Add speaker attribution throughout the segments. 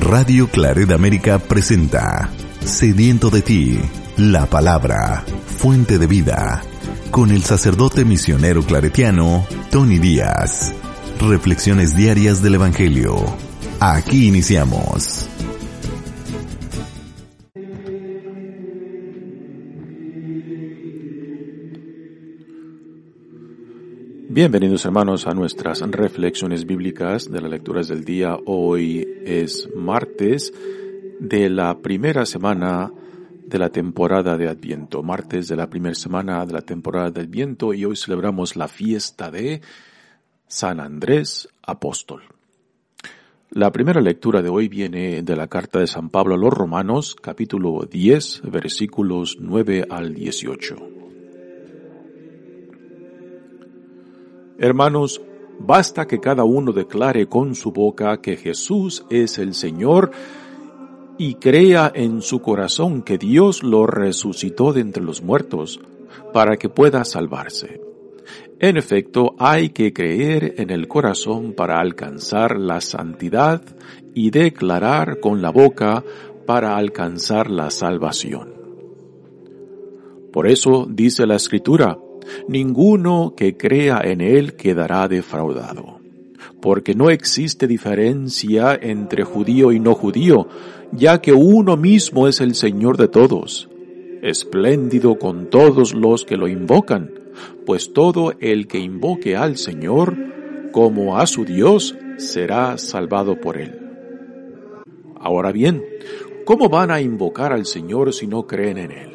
Speaker 1: Radio Claret América presenta Sediento de ti, la palabra, fuente de vida, con el sacerdote misionero claretiano Tony Díaz. Reflexiones diarias del Evangelio. Aquí iniciamos.
Speaker 2: Bienvenidos hermanos a nuestras reflexiones bíblicas de las lecturas del día. Hoy es martes de la primera semana de la temporada de Adviento, martes de la primera semana de la temporada de Adviento y hoy celebramos la fiesta de San Andrés Apóstol. La primera lectura de hoy viene de la carta de San Pablo a los Romanos, capítulo 10, versículos 9 al 18. Hermanos, basta que cada uno declare con su boca que Jesús es el Señor y crea en su corazón que Dios lo resucitó de entre los muertos para que pueda salvarse. En efecto, hay que creer en el corazón para alcanzar la santidad y declarar con la boca para alcanzar la salvación. Por eso dice la Escritura, ninguno que crea en Él quedará defraudado. Porque no existe diferencia entre judío y no judío, ya que uno mismo es el Señor de todos, espléndido con todos los que lo invocan, pues todo el que invoque al Señor, como a su Dios, será salvado por Él. Ahora bien, ¿cómo van a invocar al Señor si no creen en Él?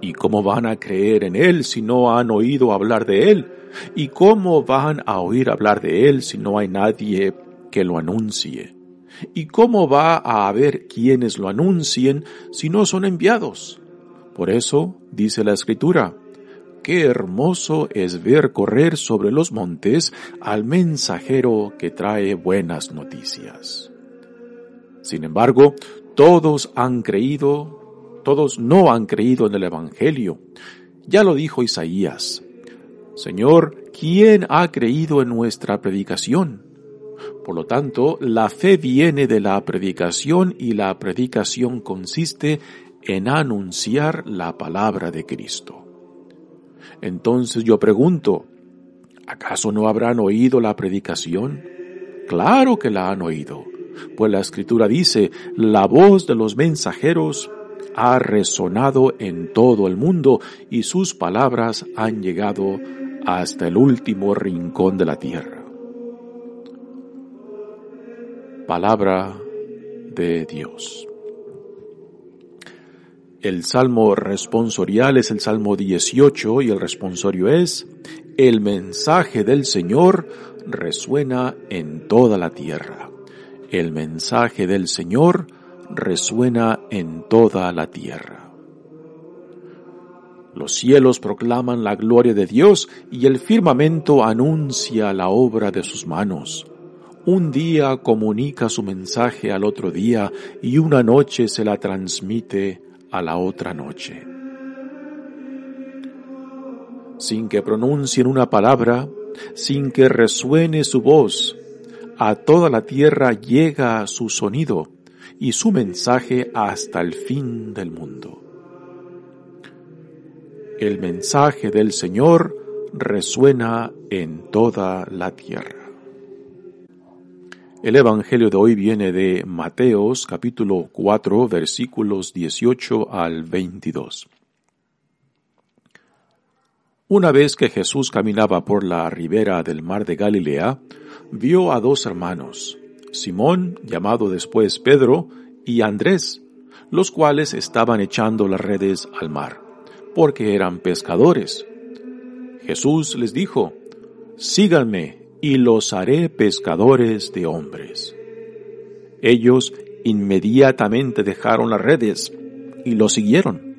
Speaker 2: ¿Y cómo van a creer en Él si no han oído hablar de Él? ¿Y cómo van a oír hablar de Él si no hay nadie que lo anuncie? ¿Y cómo va a haber quienes lo anuncien si no son enviados? Por eso, dice la Escritura, qué hermoso es ver correr sobre los montes al mensajero que trae buenas noticias. Sin embargo, todos han creído todos no han creído en el Evangelio. Ya lo dijo Isaías. Señor, ¿quién ha creído en nuestra predicación? Por lo tanto, la fe viene de la predicación y la predicación consiste en anunciar la palabra de Cristo. Entonces yo pregunto, ¿acaso no habrán oído la predicación? Claro que la han oído, pues la escritura dice, la voz de los mensajeros ha resonado en todo el mundo y sus palabras han llegado hasta el último rincón de la tierra. Palabra de Dios. El salmo responsorial es el salmo 18 y el responsorio es, el mensaje del Señor resuena en toda la tierra. El mensaje del Señor resuena en toda la tierra. Los cielos proclaman la gloria de Dios y el firmamento anuncia la obra de sus manos. Un día comunica su mensaje al otro día y una noche se la transmite a la otra noche. Sin que pronuncien una palabra, sin que resuene su voz, a toda la tierra llega su sonido y su mensaje hasta el fin del mundo. El mensaje del Señor resuena en toda la tierra. El Evangelio de hoy viene de Mateos capítulo 4 versículos 18 al 22. Una vez que Jesús caminaba por la ribera del mar de Galilea, vio a dos hermanos, Simón, llamado después Pedro, y Andrés, los cuales estaban echando las redes al mar, porque eran pescadores. Jesús les dijo, Síganme y los haré pescadores de hombres. Ellos inmediatamente dejaron las redes y lo siguieron.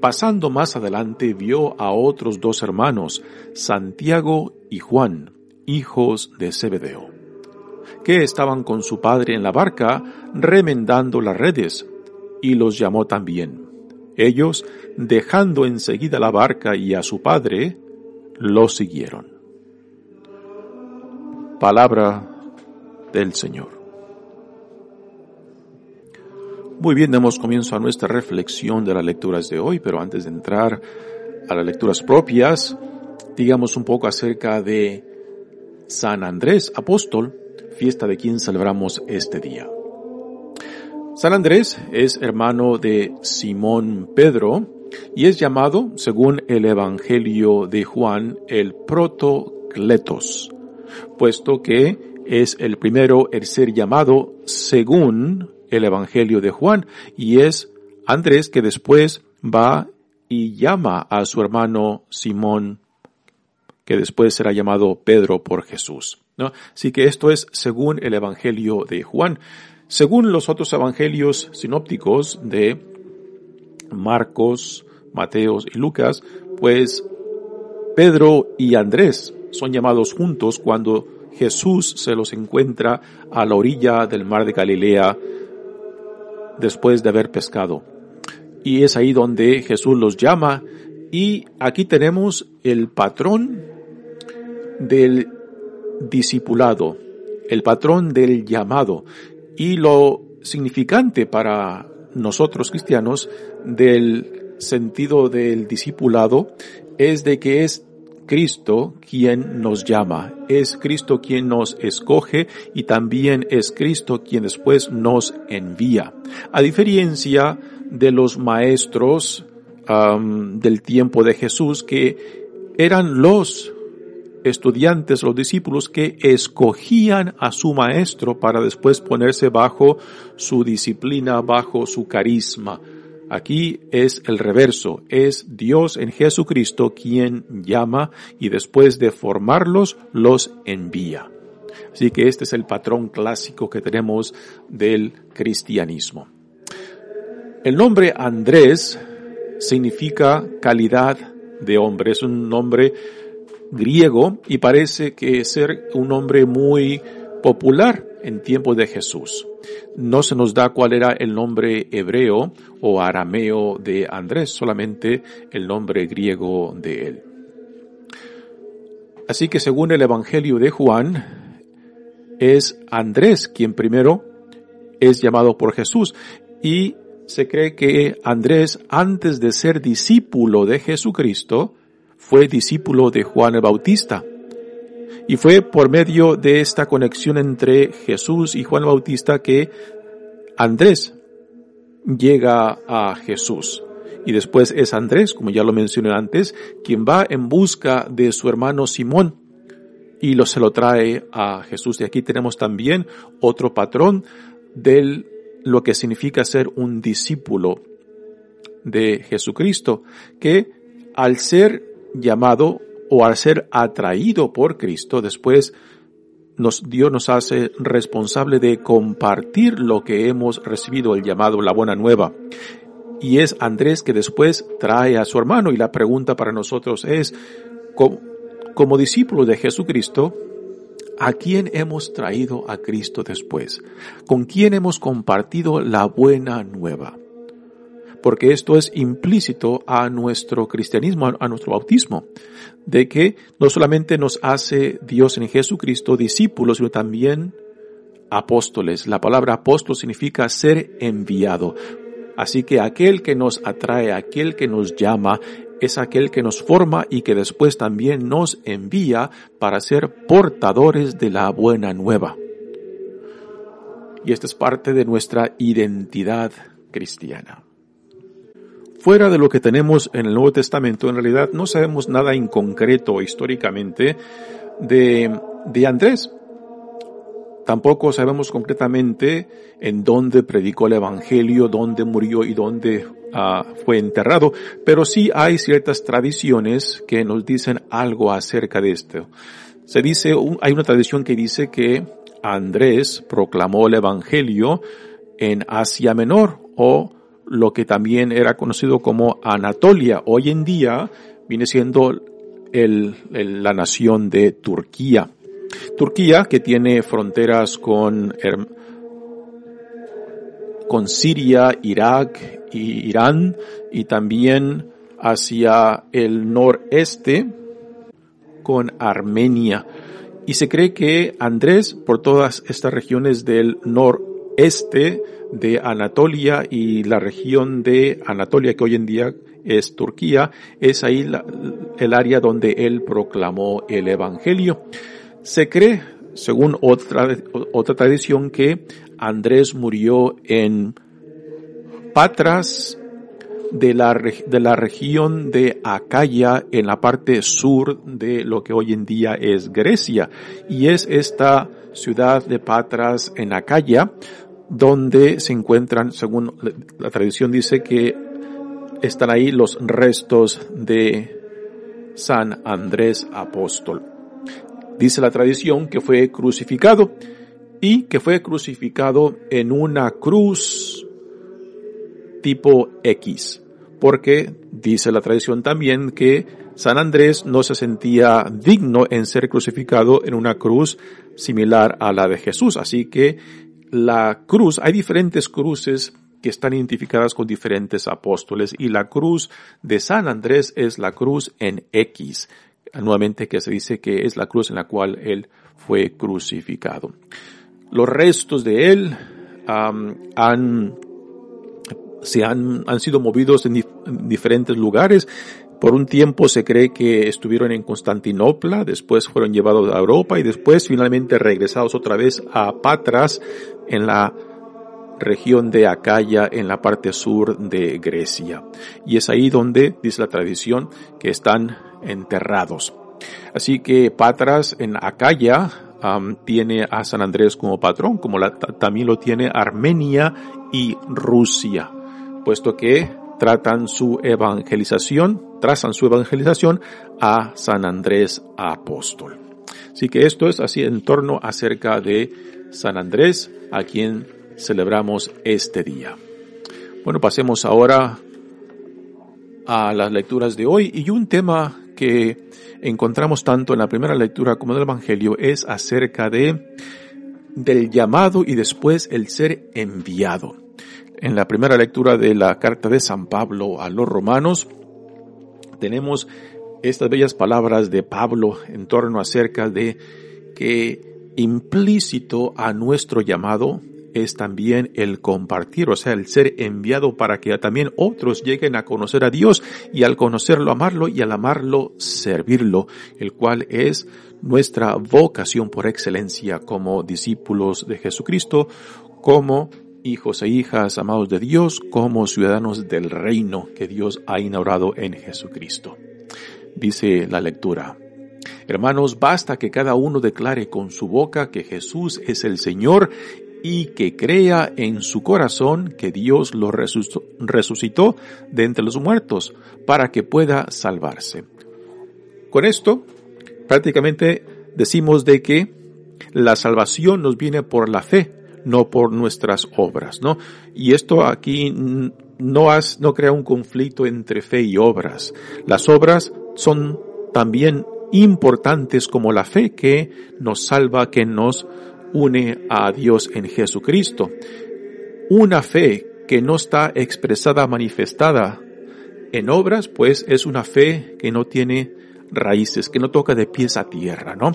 Speaker 2: Pasando más adelante vio a otros dos hermanos, Santiago y Juan, hijos de Zebedeo, que estaban con su padre en la barca remendando las redes, y los llamó también. Ellos, dejando enseguida la barca y a su padre, lo siguieron. Palabra del Señor. Muy bien, damos comienzo a nuestra reflexión de las lecturas de hoy, pero antes de entrar a las lecturas propias, digamos un poco acerca de San Andrés Apóstol, fiesta de quien celebramos este día. San Andrés es hermano de Simón Pedro y es llamado, según el Evangelio de Juan, el protocletos, puesto que es el primero en ser llamado según el Evangelio de Juan y es Andrés que después va y llama a su hermano Simón que después será llamado Pedro por Jesús. ¿no? Así que esto es según el Evangelio de Juan. Según los otros evangelios sinópticos de Marcos, Mateos y Lucas, pues Pedro y Andrés son llamados juntos cuando Jesús se los encuentra a la orilla del mar de Galilea después de haber pescado. Y es ahí donde Jesús los llama y aquí tenemos el patrón del discipulado, el patrón del llamado y lo significante para nosotros cristianos del sentido del discipulado es de que es Cristo quien nos llama, es Cristo quien nos escoge y también es Cristo quien después nos envía. A diferencia de los maestros del tiempo de Jesús que eran los estudiantes, los discípulos que escogían a su maestro para después ponerse bajo su disciplina, bajo su carisma. Aquí es el reverso, es Dios en Jesucristo quien llama y después de formarlos los envía. Así que este es el patrón clásico que tenemos del cristianismo. El nombre Andrés significa calidad de hombre, es un nombre griego y parece que ser un nombre muy popular en tiempos de Jesús. No se nos da cuál era el nombre hebreo o arameo de Andrés, solamente el nombre griego de él. Así que según el Evangelio de Juan, es Andrés quien primero es llamado por Jesús y se cree que Andrés, antes de ser discípulo de Jesucristo, fue discípulo de Juan el Bautista. Y fue por medio de esta conexión entre Jesús y Juan el Bautista que Andrés llega a Jesús. Y después es Andrés, como ya lo mencioné antes, quien va en busca de su hermano Simón y lo se lo trae a Jesús. Y aquí tenemos también otro patrón de lo que significa ser un discípulo de Jesucristo, que al ser llamado o al ser atraído por Cristo, después nos, Dios nos hace responsable de compartir lo que hemos recibido, el llamado, la buena nueva. Y es Andrés que después trae a su hermano y la pregunta para nosotros es, como, como discípulo de Jesucristo, ¿a quién hemos traído a Cristo después? ¿Con quién hemos compartido la buena nueva? Porque esto es implícito a nuestro cristianismo, a nuestro bautismo, de que no solamente nos hace Dios en Jesucristo discípulos, sino también apóstoles. La palabra apóstol significa ser enviado. Así que aquel que nos atrae, aquel que nos llama, es aquel que nos forma y que después también nos envía para ser portadores de la buena nueva. Y esta es parte de nuestra identidad cristiana. Fuera de lo que tenemos en el Nuevo Testamento, en realidad no sabemos nada en concreto históricamente de, Andrés. Tampoco sabemos concretamente en dónde predicó el Evangelio, dónde murió y dónde ah, fue enterrado, pero sí hay ciertas tradiciones que nos dicen algo acerca de esto. Se dice, hay una tradición que dice que Andrés proclamó el Evangelio en Asia Menor o lo que también era conocido como Anatolia. Hoy en día viene siendo el, la nación de Turquía. Turquía que tiene fronteras con, con Siria, Irak y Irán y también hacia el noreste con Armenia. Y se cree que Andrés, por todas estas regiones del noreste de Anatolia y la región de Anatolia que hoy en día es Turquía, es ahí el área donde él proclamó el Evangelio. Se cree, según otra, otra tradición, que Andrés murió en Patras, de la, de la región de Acaya en la parte sur de lo que hoy en día es Grecia. Y es esta ciudad de Patras en Acaya donde se encuentran, según la tradición dice que están ahí los restos de San Andrés Apóstol. Dice la tradición que fue crucificado y que fue crucificado en una cruz tipo X porque dice la tradición también que San Andrés no se sentía digno en ser crucificado en una cruz similar a la de Jesús. Así que la cruz, hay diferentes cruces que están identificadas con diferentes apóstoles y la cruz de San Andrés es la cruz en X, nuevamente que se dice que es la cruz en la cual él fue crucificado. Los restos de él han se han, han sido movidos en, diferentes lugares. Por un tiempo se cree que estuvieron en Constantinopla, después fueron llevados a Europa y después finalmente regresados otra vez a Patras en la región de Acaya en la parte sur de Grecia. Y es ahí donde, dice la tradición, que están enterrados. Así que Patras en Acaya tiene a San Andrés como patrón, como también lo tiene Armenia y Rusia puesto que tratan su evangelización, trazan su evangelización a San Andrés Apóstol. Así que esto es así en torno acerca de San Andrés, a quien celebramos este día. Bueno, pasemos ahora a las lecturas de hoy y un tema que encontramos tanto en la primera lectura como en el Evangelio es acerca de del llamado y después el ser enviado en la primera lectura de la carta de San Pablo a los romanos, tenemos estas bellas palabras de Pablo en torno acerca de que implícito a nuestro llamado es también el compartir, o sea, el ser enviado para que también otros lleguen a conocer a Dios y al conocerlo amarlo y al amarlo servirlo, el cual es nuestra vocación por excelencia como discípulos de Jesucristo, como hijos e hijas amados de Dios, como ciudadanos del reino que Dios ha inaugurado en Jesucristo. Dice la lectura. Hermanos, basta que cada uno declare con su boca que Jesús es el Señor y que crea en su corazón que Dios lo resucitó de entre los muertos para que pueda salvarse. Con esto, prácticamente decimos de que la salvación nos viene por la fe, no por nuestras obras, ¿no? Y esto aquí no, has, no crea un conflicto entre fe y obras. Las obras son también importantes como la fe que nos salva, que nos une a Dios en Jesucristo. Una fe que no está expresada, manifestada en obras, pues es una fe que no tiene raíces, que no toca de pies a tierra, ¿no?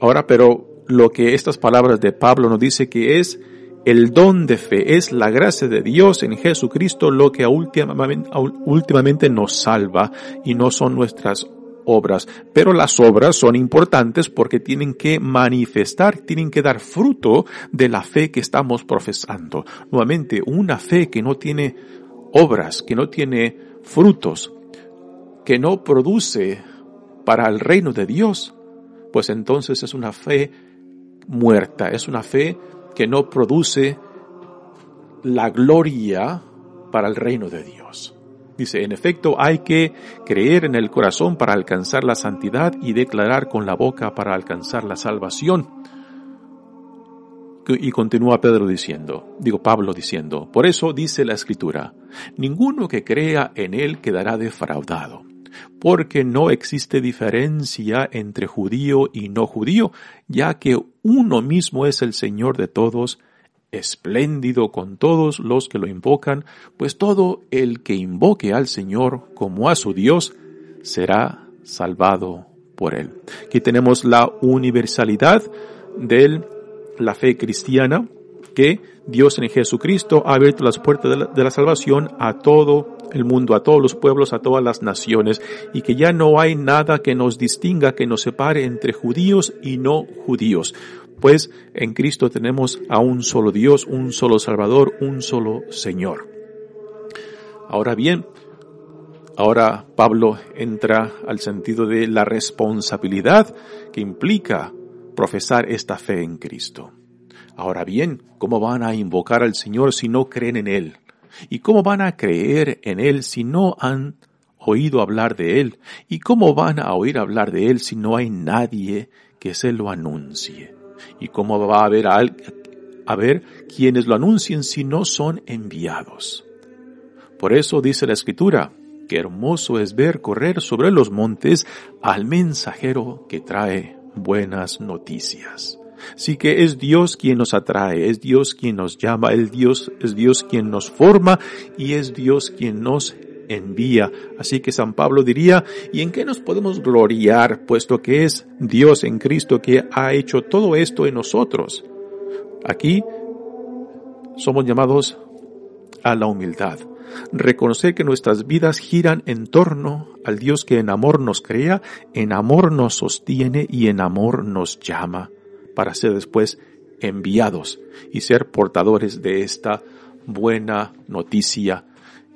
Speaker 2: ahora, pero lo que estas palabras de Pablo nos dice que es el don de fe, es la gracia de Dios en Jesucristo lo que últimamente, nos salva y no son nuestras obras. Pero las obras son importantes porque tienen que manifestar, tienen que dar fruto de la fe que estamos profesando. Nuevamente, una fe que no tiene obras, que no tiene frutos, que no produce para el reino de Dios, pues entonces es una fe muerta, es una fe que no produce la gloria para el reino de Dios. Dice, en efecto, hay que creer en el corazón para alcanzar la santidad y declarar con la boca para alcanzar la salvación. Y continúa Pedro diciendo, digo Pablo diciendo, por eso dice la escritura, ninguno que crea en él quedará defraudado, porque no existe diferencia entre judío y no judío, ya que uno mismo es el Señor de todos, espléndido con todos los que lo invocan, pues todo el que invoque al Señor como a su Dios será salvado por él. Aquí tenemos la universalidad de la fe cristiana, que Dios en Jesucristo ha abierto las puertas de la, salvación a todo el mundo, a todos los pueblos, a todas las naciones, y que ya no hay nada que nos distinga, que nos separe entre judíos y no judíos. Pues en Cristo tenemos a un solo Dios, un solo Salvador, un solo Señor. Ahora bien, ahora Pablo entra al sentido de la responsabilidad que implica profesar esta fe en Cristo. Ahora bien, ¿cómo van a invocar al Señor si no creen en Él? ¿Y cómo van a creer en Él si no han oído hablar de Él? ¿Y cómo van a oír hablar de Él si no hay nadie que se lo anuncie? ¿Y cómo va a haber a, a ver quienes lo anuncien si no son enviados? Por eso dice la Escritura, Qué hermoso es ver correr sobre los montes al mensajero que trae buenas noticias. Sí que es Dios quien nos atrae, es Dios quien nos llama, el Dios, es Dios quien nos forma y es Dios quien nos envía. Así que San Pablo diría, ¿y en qué nos podemos gloriar, puesto que es Dios en Cristo que ha hecho todo esto en nosotros? Aquí somos llamados a la humildad. Reconocer que nuestras vidas giran en torno al Dios que en amor nos crea, en amor nos sostiene y en amor nos llama para ser después enviados y ser portadores de esta buena noticia.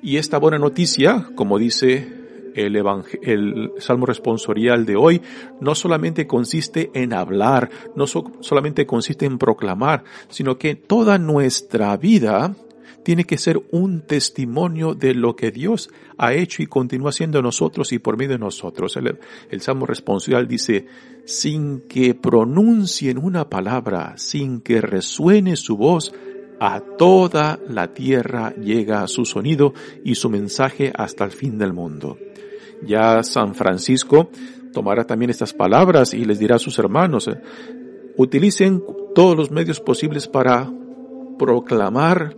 Speaker 2: Y esta buena noticia, como dice el, el Salmo responsorial de hoy, no solamente consiste en hablar, no so solamente consiste en proclamar, sino que toda nuestra vida tiene que ser un testimonio de lo que Dios ha hecho y continúa haciendo nosotros y por medio de nosotros. El, el Salmo responsorial dice, sin que pronuncien una palabra, sin que resuene su voz, a toda la tierra llega su sonido y su mensaje hasta el fin del mundo. Ya San Francisco tomará también estas palabras y les dirá a sus hermanos, utilicen todos los medios posibles para proclamar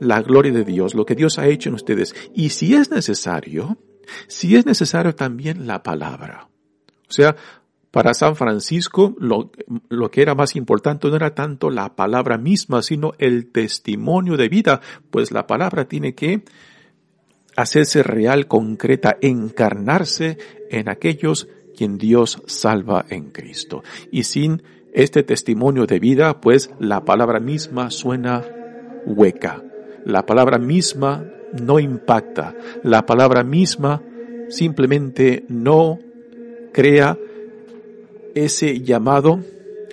Speaker 2: la gloria de Dios, lo que Dios ha hecho en ustedes. Y si es necesario, si es necesario también la palabra. O sea, para San Francisco lo, lo, que era más importante no era tanto la palabra misma, sino el testimonio de vida, pues la palabra tiene que hacerse real, concreta, encarnarse en aquellos quien Dios salva en Cristo. Y sin este testimonio de vida, pues la palabra misma suena hueca, la palabra misma no impacta. La palabra misma simplemente no crea ese llamado,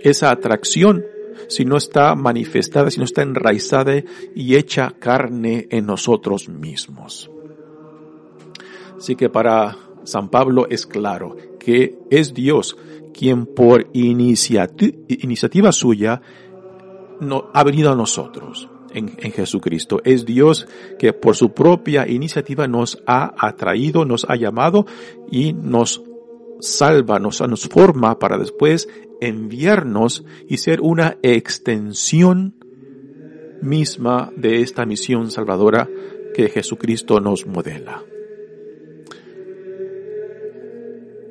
Speaker 2: esa atracción, si no está manifestada, si no está enraizada y hecha carne en nosotros mismos. Así que para San Pablo es claro que es Dios quien por iniciativa suya ha venido a nosotros en, Jesucristo. Es Dios que por su propia iniciativa nos ha atraído, nos ha llamado y nos salva, nos, nos forma para después enviarnos y ser una extensión misma de esta misión salvadora que Jesucristo nos modela.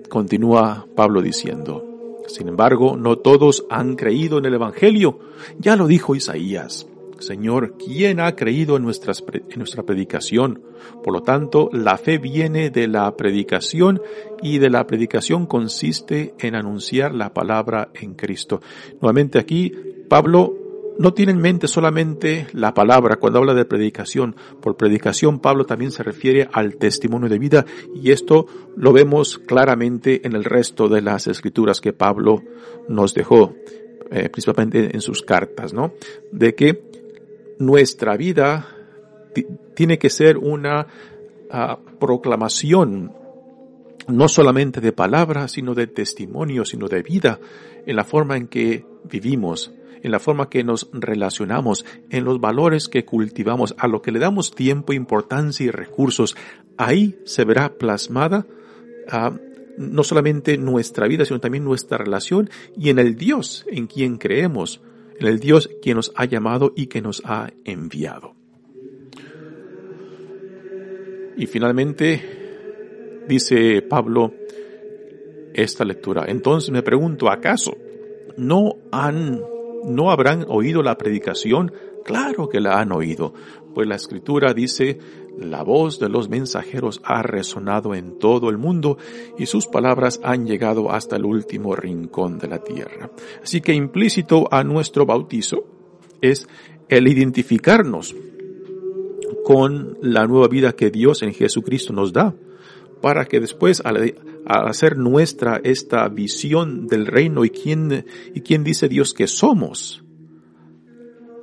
Speaker 2: Continúa Pablo diciendo, sin embargo, no todos han creído en el Evangelio. Ya lo dijo Isaías. Señor, ¿quién ha creído en, en nuestra predicación? Por lo tanto, la fe viene de la predicación y de la predicación consiste en anunciar la palabra en Cristo. Nuevamente aquí, Pablo no tiene en mente solamente la palabra cuando habla de predicación. Por predicación Pablo también se refiere al testimonio de vida y esto lo vemos claramente en el resto de las escrituras que Pablo nos dejó, eh, principalmente en sus cartas, ¿no? De que nuestra vida tiene que ser una uh, proclamación no solamente de palabras, sino de testimonio, sino de vida, en la forma en que vivimos, en la forma que nos relacionamos, en los valores que cultivamos, a lo que le damos tiempo, importancia y recursos, ahí se verá plasmada ah, no solamente nuestra vida, sino también nuestra relación y en el Dios en quien creemos, el Dios quien nos ha llamado y que nos ha enviado. Y finalmente dice Pablo esta lectura. Entonces me pregunto, ¿acaso no han, no habrán oído la predicación? Claro que la han oído, pues la escritura dice, la voz de los mensajeros ha resonado en todo el mundo y sus palabras han llegado hasta el último rincón de la tierra. Así que implícito a nuestro bautizo es el identificarnos con la nueva vida que Dios en Jesucristo nos da, para que después al, hacer nuestra esta visión del reino y quién, y quién dice Dios que somos,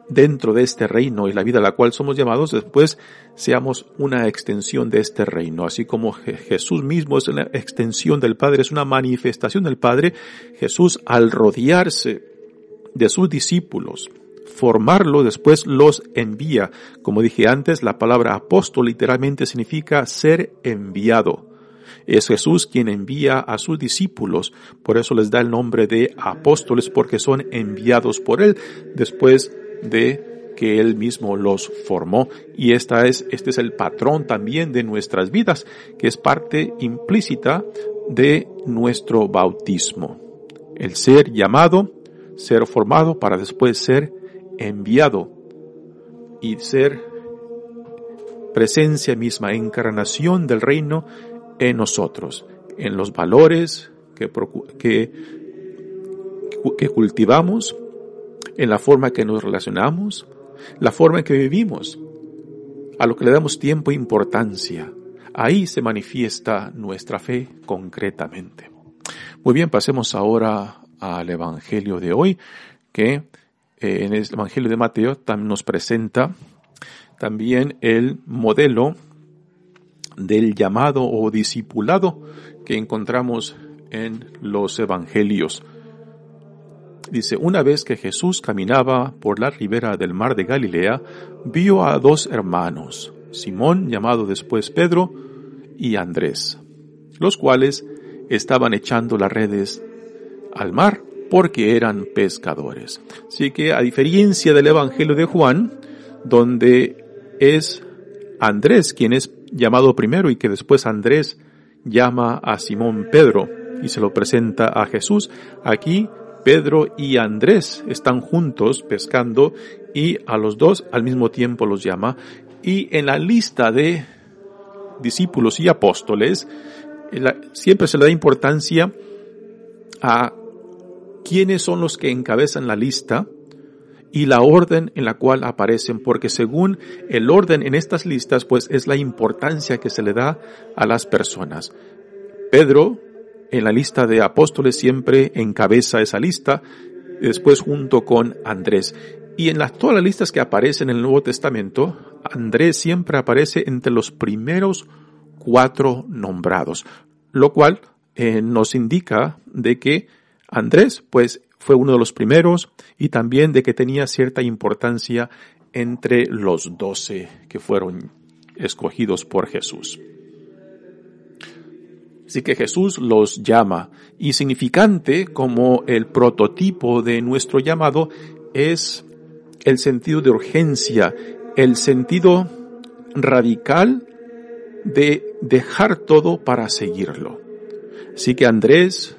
Speaker 2: dentro de este reino y la vida a la cual somos llamados, después seamos una extensión de este reino. Así como Jesús mismo es una extensión del Padre, es una manifestación del Padre, Jesús al rodearse de sus discípulos, formarlo, después los envía. Como dije antes, la palabra apóstol literalmente significa ser enviado. Es Jesús quien envía a sus discípulos, por eso les da el nombre de apóstoles, porque son enviados por Él. Después de que Él mismo los formó. Y esta es, este es el patrón también de nuestras vidas, que es parte implícita de nuestro bautismo. El ser llamado, ser formado para después ser enviado y ser presencia misma, encarnación del reino en nosotros, en los valores que, que, que cultivamos, en la forma que nos relacionamos, la forma en que vivimos, a lo que le damos tiempo e importancia. Ahí se manifiesta nuestra fe concretamente. Muy bien, pasemos ahora al Evangelio de hoy, que eh, en el Evangelio de Mateo nos presenta también el modelo del llamado o discipulado que encontramos en los Evangelios. Dice, una vez que Jesús caminaba por la ribera del mar de Galilea, vio a dos hermanos, Simón, llamado después Pedro, y Andrés, los cuales estaban echando las redes al mar porque eran pescadores. Así que a diferencia del Evangelio de Juan, donde es Andrés quien es llamado primero y que después Andrés llama a Simón Pedro y se lo presenta a Jesús, aquí Pedro y Andrés están juntos pescando y a los dos al mismo tiempo los llama. Y en la lista de discípulos y apóstoles, siempre se le da importancia a quiénes son los que encabezan la lista y la orden en la cual aparecen, porque según el orden en estas listas, pues es la importancia que se le da a las personas. Pedro en la lista de apóstoles siempre encabeza esa lista, después junto con Andrés. Y en las, todas las listas que aparecen en el Nuevo Testamento, Andrés siempre aparece entre los primeros cuatro nombrados, lo cual eh, nos indica de que Andrés, pues, fue uno de los primeros y también de que tenía cierta importancia entre los doce que fueron escogidos por Jesús. Así que Jesús los llama y significante como el prototipo de nuestro llamado es el sentido de urgencia, el sentido radical de dejar todo para seguirlo. Así que Andrés,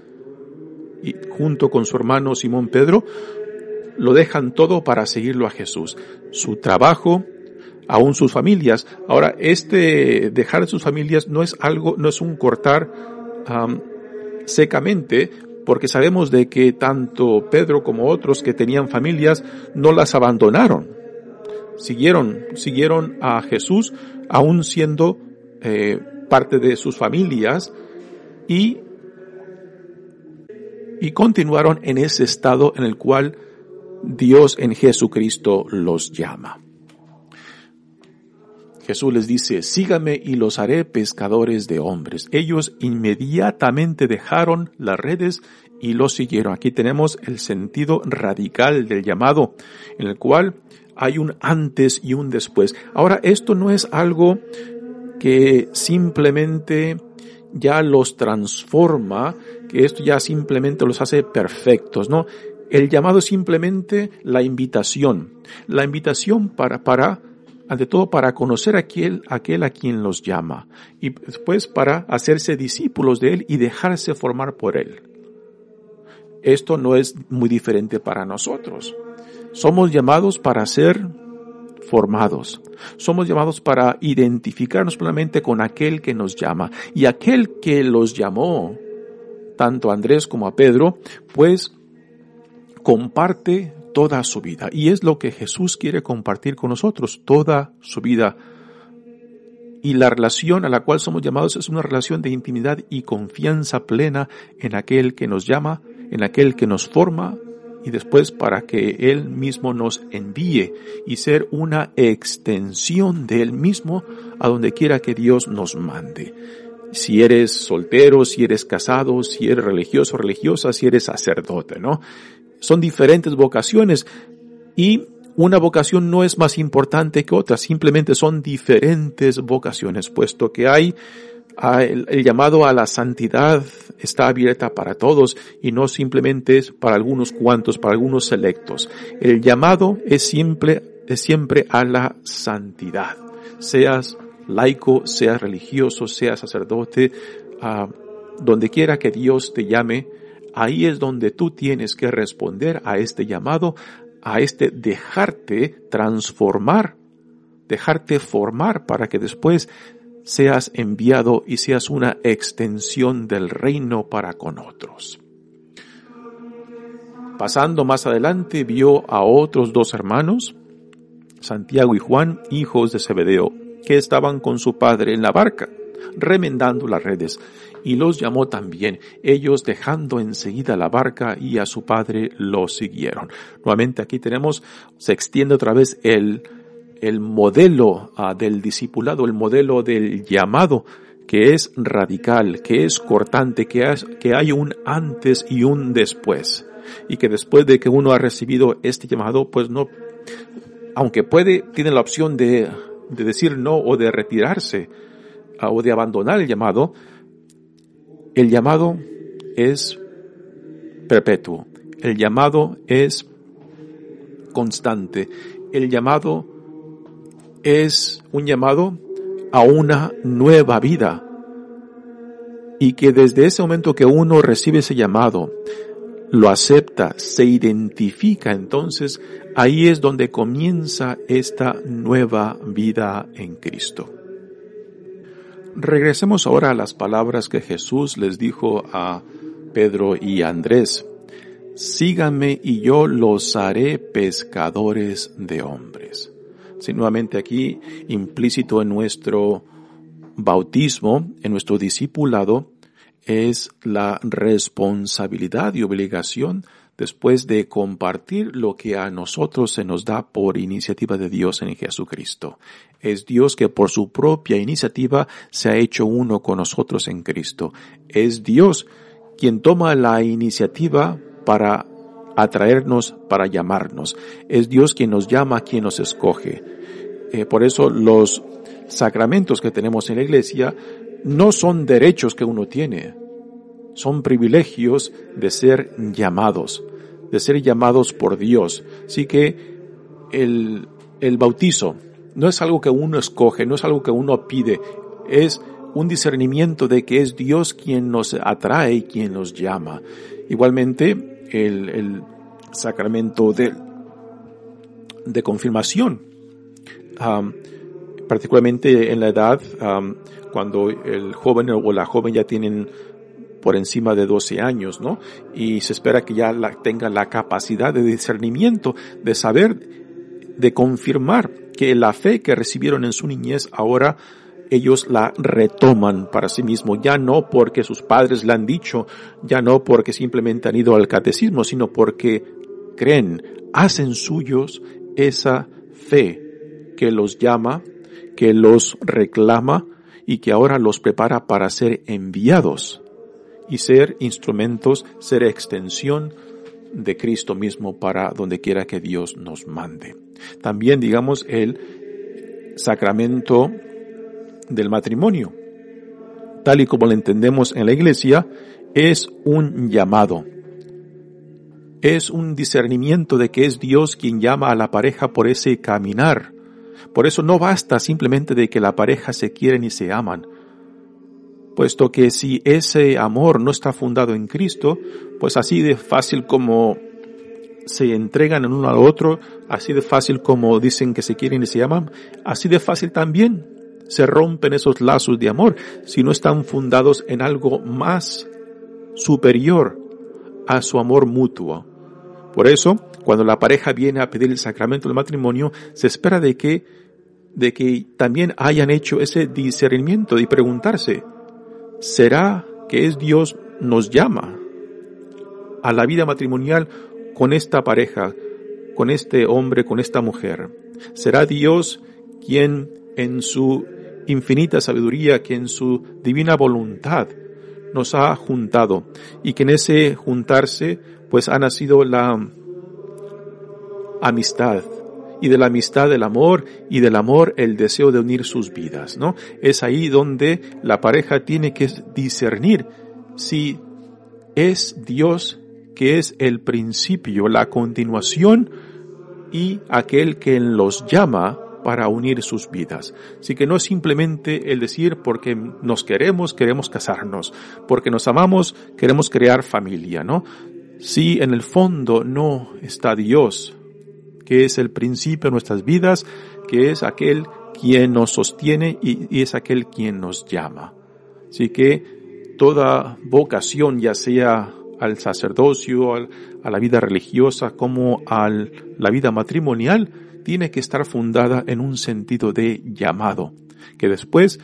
Speaker 2: y junto con su hermano Simón Pedro, lo dejan todo para seguirlo a Jesús. Su trabajo, aún sus familias. Ahora, este dejar sus familias no es algo, no es un cortar secamente, porque sabemos de que tanto Pedro como otros que tenían familias no las abandonaron. Siguieron, siguieron a Jesús, aún siendo eh, parte de sus familias y, y continuaron en ese estado en el cual Dios en Jesucristo los llama. Jesús les dice, sígame y los haré pescadores de hombres. Ellos inmediatamente dejaron las redes y lo siguieron. Aquí tenemos el sentido radical del llamado, en el cual hay un antes y un después. Ahora, esto no es algo que simplemente ya los transforma, que esto ya simplemente los hace perfectos, ¿no? El llamado es simplemente la invitación, la invitación para, para, ante todo para conocer a aquel, aquel a quien los llama, y después para hacerse discípulos de él y dejarse formar por él. Esto no es muy diferente para nosotros. Somos llamados para ser formados. Somos llamados para identificarnos plenamente con aquel que nos llama. Y aquel que los llamó, tanto a Andrés como a Pedro, pues comparte toda su vida. Y es lo que Jesús quiere compartir con nosotros, toda su vida. Y la relación a la cual somos llamados es una relación de intimidad y confianza plena en aquel que nos llama, en aquel que nos forma y después para que Él mismo nos envíe y ser una extensión de Él mismo a donde quiera que Dios nos mande. Si eres soltero, si eres casado, si eres religioso, religiosa, si eres sacerdote, ¿no? Son diferentes vocaciones y una vocación no es más importante que otra, simplemente son diferentes vocaciones, puesto que hay el, llamado a la santidad está abierta para todos y no simplemente es para algunos cuantos, para algunos selectos. El llamado es siempre, es siempre a la santidad. Seas laico, seas religioso, seas sacerdote, donde quiera que Dios te llame, ahí es donde tú tienes que responder a este llamado, a este dejarte transformar, dejarte formar para que después seas enviado y seas una extensión del reino para con otros. Pasando más adelante vio a otros dos hermanos, Santiago y Juan, hijos de Zebedeo, que estaban con su padre en la barca, remendando las redes, y los llamó también. Ellos dejando enseguida la barca y a su padre lo siguieron. Nuevamente aquí tenemos, se extiende otra vez el, el modelo ah, del discipulado, el modelo del llamado, que es radical, que es cortante, que, que hay un antes y un después. Y que después de que uno ha recibido este llamado, pues no, aunque puede, tiene la opción de, de decir no o de retirarse ah, o de abandonar el llamado, el llamado es perpetuo. El llamado es constante. El llamado es un llamado a una nueva vida. Y que desde ese momento que uno recibe ese llamado, lo acepta, se identifica, entonces ahí es donde comienza esta nueva vida en Cristo. Regresemos ahora a las palabras que Jesús les dijo a Pedro y Andrés. Síganme y yo los haré pescadores de hombres. Si nuevamente aquí implícito en nuestro bautismo, en nuestro discipulado, es la responsabilidad y obligación después de compartir lo que a nosotros se nos da por iniciativa de Dios en Jesucristo. Es Dios que por su propia iniciativa se ha hecho uno con nosotros en Cristo. Es Dios quien toma la iniciativa para atraernos para llamarnos. Es Dios quien nos llama, quien nos escoge. Eh, por eso los sacramentos que tenemos en la iglesia no son derechos que uno tiene, son privilegios de ser llamados, de ser llamados por Dios. Así que el, el bautizo no es algo que uno escoge, no es algo que uno pide, es un discernimiento de que es Dios quien nos atrae y quien nos llama. Igualmente, el, sacramento de, de confirmación, particularmente en la edad, cuando el joven o la joven ya tienen por encima de 12 años, ¿no? Y se espera que ya tenga la capacidad de discernimiento, de saber, de confirmar que la fe que recibieron en su niñez ahora ellos la retoman para sí mismos, ya no porque sus padres la han dicho, ya no porque simplemente han ido al catecismo, sino porque creen, hacen suyos esa fe que los llama, que los reclama y que ahora los prepara para ser enviados y ser instrumentos, ser extensión de Cristo mismo para donde quiera que Dios nos mande. También, digamos, el sacramento del matrimonio, tal y como lo entendemos en la iglesia, es un llamado. Es un discernimiento de que es Dios quien llama a la pareja por ese caminar. Por eso no basta simplemente de que la pareja se quieren y se aman, puesto que si ese amor no está fundado en Cristo, pues así de fácil como se entregan en uno al otro, así de fácil como dicen que se quieren y se aman, así de fácil también se rompen esos lazos de amor si no están fundados en algo más superior a su amor mutuo. Por eso, cuando la pareja viene a pedir el sacramento del matrimonio, se espera de que, de que también hayan hecho ese discernimiento y preguntarse, ¿será que es Dios nos llama a la vida matrimonial con esta pareja, con este hombre, con esta mujer? ¿Será Dios quien en su infinita sabiduría, que en su divina voluntad nos ha juntado y que en ese juntarse pues ha nacido la amistad y de la amistad el amor y del amor el deseo de unir sus vidas, ¿no? Es ahí donde la pareja tiene que discernir si es Dios que es el principio, la continuación y aquel que los llama para unir sus vidas. Así que no es simplemente el decir porque nos queremos, queremos casarnos, porque nos amamos, queremos crear familia, ¿no? Si en el fondo no está Dios, que es el principio de nuestras vidas, que es aquel quien nos sostiene y, es aquel quien nos llama. Así que toda vocación, ya sea al sacerdocio, a la vida religiosa, como a la vida matrimonial, tiene que estar fundada en un sentido de llamado, que después,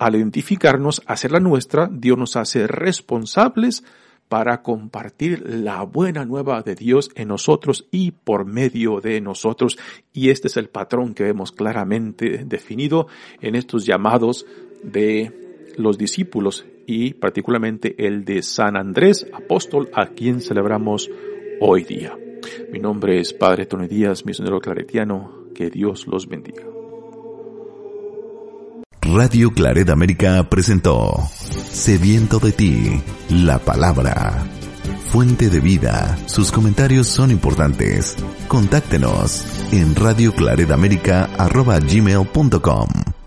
Speaker 2: al identificarnos, hacerla nuestra, Dios nos hace responsables para compartir la buena nueva de Dios en nosotros y por medio de nosotros. Y este es el patrón que vemos claramente definido en estos llamados de los discípulos y particularmente el de San Andrés, apóstol, a quien celebramos hoy día. Mi nombre es Padre Tony Díaz, misionero claretiano. Que Dios los bendiga.
Speaker 1: Radio Claret América presentó Sediento de ti, la palabra. Fuente de vida. Sus comentarios son importantes. Contáctenos en radioclaredamerica.gmail.com